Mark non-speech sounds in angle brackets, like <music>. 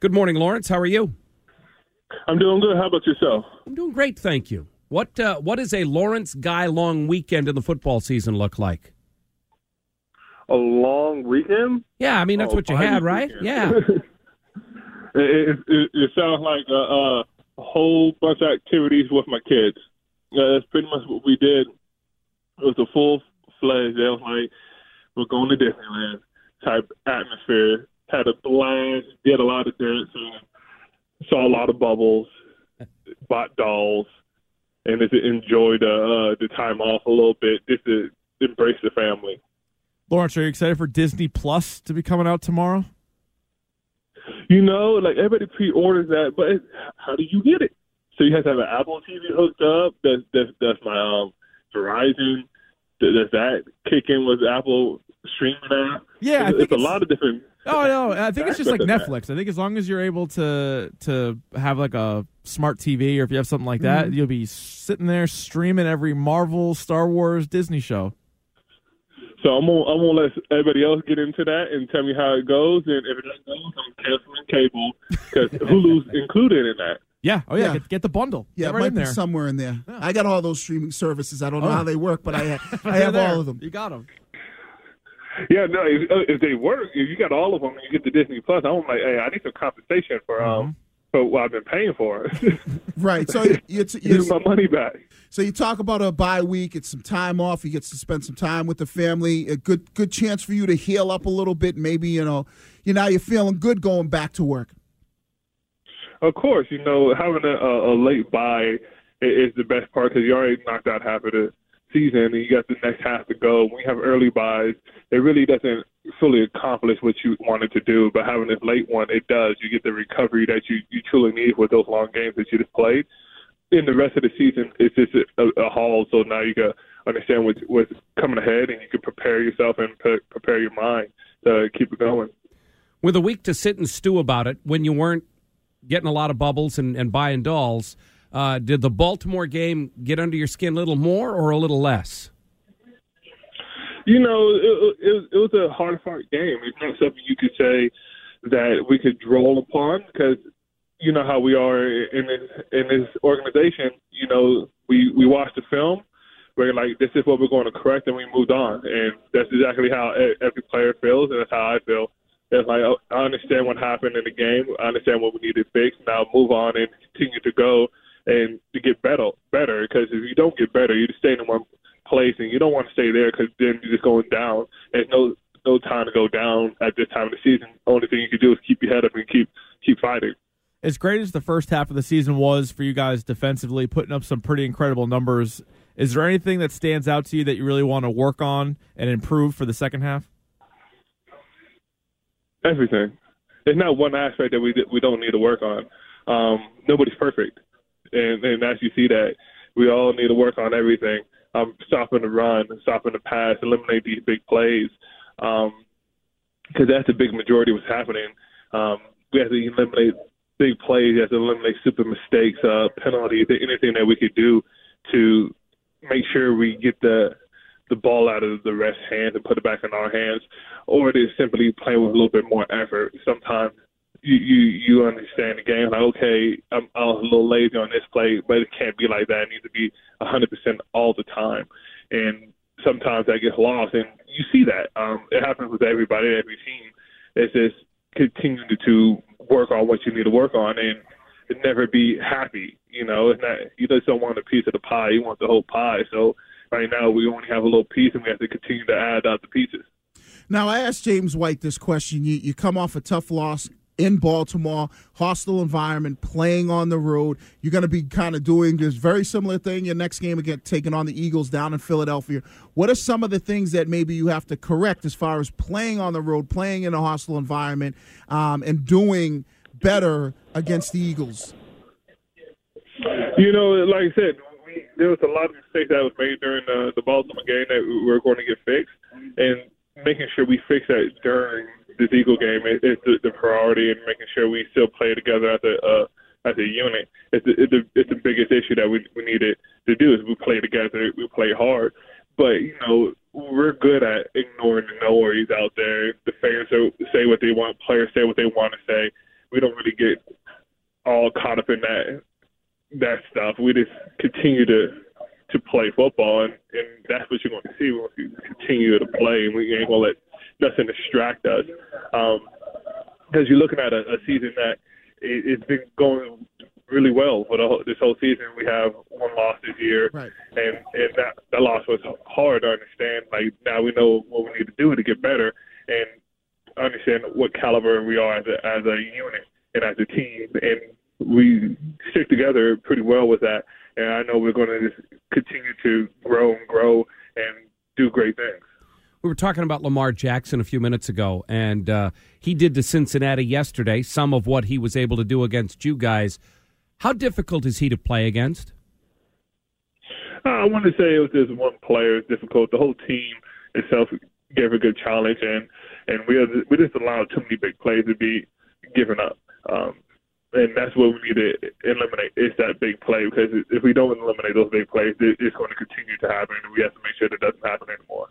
Good morning, Lawrence. How are you? I'm doing good. How about yourself? I'm doing great, thank you. What uh, what does a Lawrence Guy long weekend in the football season look like? A long weekend? Yeah, I mean that's Oh, what you had, weekend. right? Yeah. <laughs> It, it, it, sounds like a, a whole bunch of activities with my kids. That's pretty much what we did. It was a full fledged. It was like we're going to Disneyland type atmosphere. Had a blast. Did a lot of dancing. Saw a lot of bubbles. Bought dolls, and just enjoyed uh, the time off a little bit. Just to embrace the family. Lawrence, are you excited for Disney Plus to be coming out tomorrow? You know, like everybody pre-orders that, but it, how do you get it? So you have to have an Apple TV hooked up. That's that's, that's my um Verizon. Does that kick in with Apple streaming app? Yeah, I it's, think it's a it's- lot of different. Oh no, I think it's just like aspects of Netflix. I think as long as you're able to to have like a smart TV or if you have something like that, mm-hmm. you'll be sitting there streaming every Marvel, Star Wars, Disney show. So I'm gonna I'm gonna let everybody else get into that and tell me how it goes. And if it doesn't go, I'm canceling cable because <laughs> Hulu's included in that. Yeah. Oh yeah. Yeah. Get, get the bundle. Yeah, Get right might in be there. somewhere in there. I got all those streaming services. I don't know Oh. how they work, but I <laughs> I have there. all of them. You got them. Yeah, no, if, uh, if they work, if you got all of them, and you get the Disney Plus. I'm like, hey, I need some compensation for um for what I've been paying for. <laughs> Right. So you, you, you, my money back. so you talk about a bye week. It's some time off. You get to spend some time with the family. A good good chance for you to heal up a little bit. Maybe you know, you now you're feeling good going back to work. Of course, you know having a, a, a late bye is the best part because you already knocked out half of the season and you got the next half to go. When you have early byes, it really doesn't fully accomplish what you wanted to do. But having this late one, it does. You get the recovery that you you truly need with those long games that you just played. In the rest of the season, it's just a, a haul. So now you got understand what's, what's coming ahead, and you can prepare yourself and pre- prepare your mind to keep it going. With a week to sit and stew about it, when you weren't getting a lot of bubbles and, and buying dolls, uh, did the Baltimore game get under your skin a little more or a little less? You know, it, it, it was a hard fought game. It's not something you could say that we could draw upon because you know how we are in this in this organization. You know, we we watch the film. We're like, this is what we're going to correct, and we moved on. And that's exactly how every player feels, and that's how I feel. It's like oh, I understand what happened in the game. I understand what we need to fix. Now move on and continue to go and to get better. Better because if you don't get better, you just stay in one place, and you don't want to stay there because then you're just going down. There's no no time to go down at this time of the season. Only thing you can do is keep your head up and keep keep fighting. As great as the first half of the season was for you guys defensively, putting up some pretty incredible numbers, is there anything that stands out to you that you really want to work on and improve for the second half? Everything. There's not one aspect that we we don't need to work on. Um, nobody's perfect, and and as you see that, we all need to work on everything. Um, stopping the run, stopping the pass, eliminate these big plays, because that's the big majority of what's happening. Um, we have to eliminate big plays. We have to eliminate stupid mistakes, uh, penalties, anything that we could do to make sure we get the the ball out of the ref's hands and put it back in our hands, or it is simply playing with a little bit more effort. Sometimes you you, you understand the game like okay, I'm, I was a little lazy on this play, but it can't be like that. It needs to be 100% all the time, and sometimes that gets lost, and you see that. Um, it happens with everybody, every team. It's just continue to work on what you need to work on, and never be happy. You know, it's not you just don't want a piece of the pie. You want the whole pie. So right now we only have a little piece, and we have to continue to add out the pieces. Now, I asked James White this question. You, you come off a tough loss in Baltimore, hostile environment, playing on the road. You're going to be kind of doing this very similar thing your next game again, taking on the Eagles down in Philadelphia. What are some of the things that maybe you have to correct as far as playing on the road, playing in a hostile environment, um, and doing better against the Eagles? You know, like I said, there was a lot of mistakes that was made during the, the Baltimore game that we were going to get fixed, and making sure we fix that during this Eagle game is, is the, the priority, and making sure we still play together as a uh, as a unit. It's the, it's the it's the biggest issue that we we needed to do is we play together, we play hard, but you know we're good at ignoring the noise out there. The fans say what they want, players say what they want to say. we don't really get all caught up in that that stuff. We just continue to to play football, and, and that's what you're going to see once you continue to play, and we ain't going to let nothing distract us. Um, because you're looking at a, a season that it, it's been going really well for the whole, this whole season. We have one loss this year, Right. and and that that loss was hard to understand. Like now we know what we need to do to get better and understand what caliber we are as a as a unit and as a team, and we stick together pretty well with that. And I know we're going to continue to grow and grow and do great things. We were talking about Lamar Jackson a few minutes ago, and uh, he did to Cincinnati yesterday some of what he was able to do against you guys. How difficult is he to play against? Uh, I want to say it was just one player is difficult. The whole team itself gave a good challenge, and and we are, we just allowed too many big plays to be given up. Um, and that's what we need to eliminate is that big play because if we don't eliminate those big plays, it, it's going to continue to happen, and we have to make sure that doesn't happen anymore.